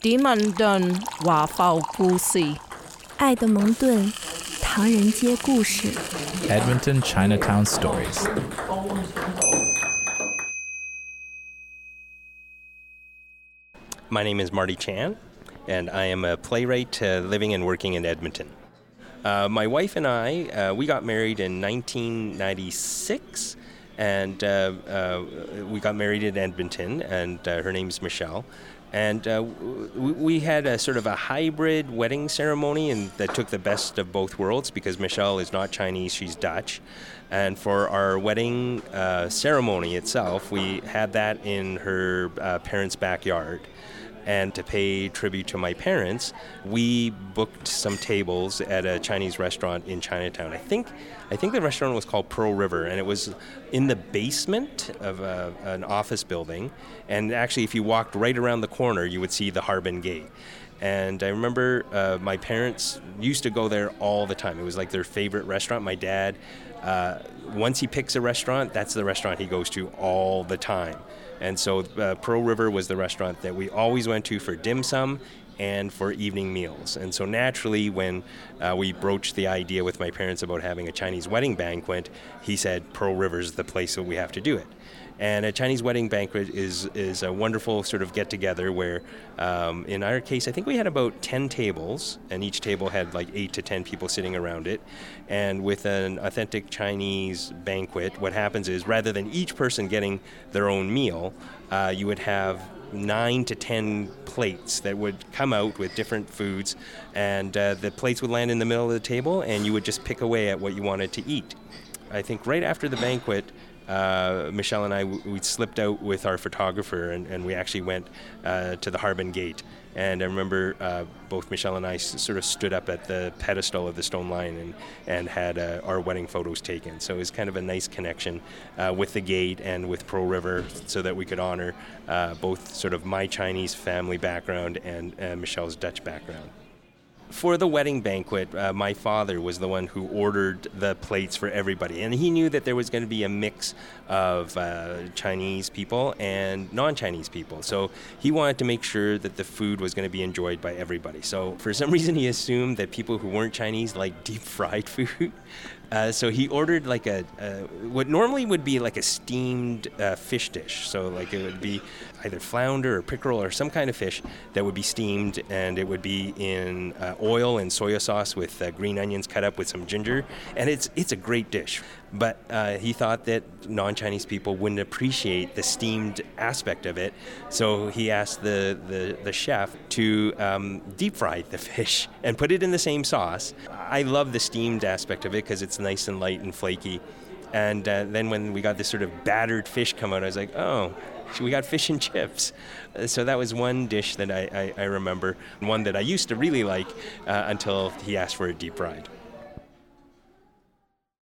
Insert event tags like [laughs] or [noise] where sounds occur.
点问顿华埠故事，爱的蒙顿唐人街故事。 Edmonton Chinatown Stories. My name is Marty Chan, and I am a playwright uh, living and working in Edmonton. Uh, my wife and I, uh, we got married in 1996, and uh, uh, we got married in Edmonton, and uh, her name's Michelle. And uh, w- we had a sort of a hybrid wedding ceremony, and that took the best of both worlds because Michelle is not Chinese; she's Dutch. And for our wedding uh, ceremony itself, we had that in her uh, parents' backyard. And to pay tribute to my parents, we booked some tables at a Chinese restaurant in Chinatown. I think, I think the restaurant was called Pearl River, and it was in the basement of a, an office building. And actually, if you walked right around the corner, you would see the Harbin Gate. And I remember uh, my parents used to go there all the time. It was like their favorite restaurant. My dad, uh, once he picks a restaurant, that's the restaurant he goes to all the time. And so uh, Pearl River was the restaurant that we always went to for dim sum and for evening meals. And so naturally, when uh, we broached the idea with my parents about having a Chinese wedding banquet, he said Pearl River is the place that we have to do it. And a Chinese wedding banquet is is a wonderful sort of get together where, um, in our case, I think we had about ten tables, and each table had like eight to ten people sitting around it. And with an authentic Chinese banquet, what happens is rather than each person getting their own meal, uh, you would have nine to ten plates that would come out with different foods, and uh, the plates would land in the middle of the table, and you would just pick away at what you wanted to eat. I think right after the banquet, uh, Michelle and I we slipped out with our photographer and, and we actually went uh, to the Harbin Gate. And I remember uh, both Michelle and I s- sort of stood up at the pedestal of the stone lion and, and had uh, our wedding photos taken. So it was kind of a nice connection uh, with the gate and with Pearl River so that we could honor uh, both sort of my Chinese family background and uh, Michelle's Dutch background for the wedding banquet, uh, my father was the one who ordered the plates for everybody, and he knew that there was going to be a mix of uh, Chinese people and non-Chinese people. So he wanted to make sure that the food was going to be enjoyed by everybody. So for some [laughs] reason, he assumed that people who weren't Chinese like deep fried food. Uh, so he ordered like a, uh, what normally would be like a steamed uh, fish dish. So like it would be either flounder or pickerel or some kind of fish that would be steamed, and it would be in uh, oil and soy sauce with uh, green onions cut up with some ginger, and it's it's a great dish. But uh, he thought that non-Chinese people wouldn't appreciate the steamed aspect of it, so he asked the the, the chef to um, deep fry the fish [laughs] and put it in the same sauce. I love the steamed aspect of it because it's nice and light and flaky. And uh, then when we got this sort of battered fish come out, I was like, oh, we got fish and chips. Uh, so that was one dish that I, I, I remember, one that I used to really like uh, until he asked for it deep fried.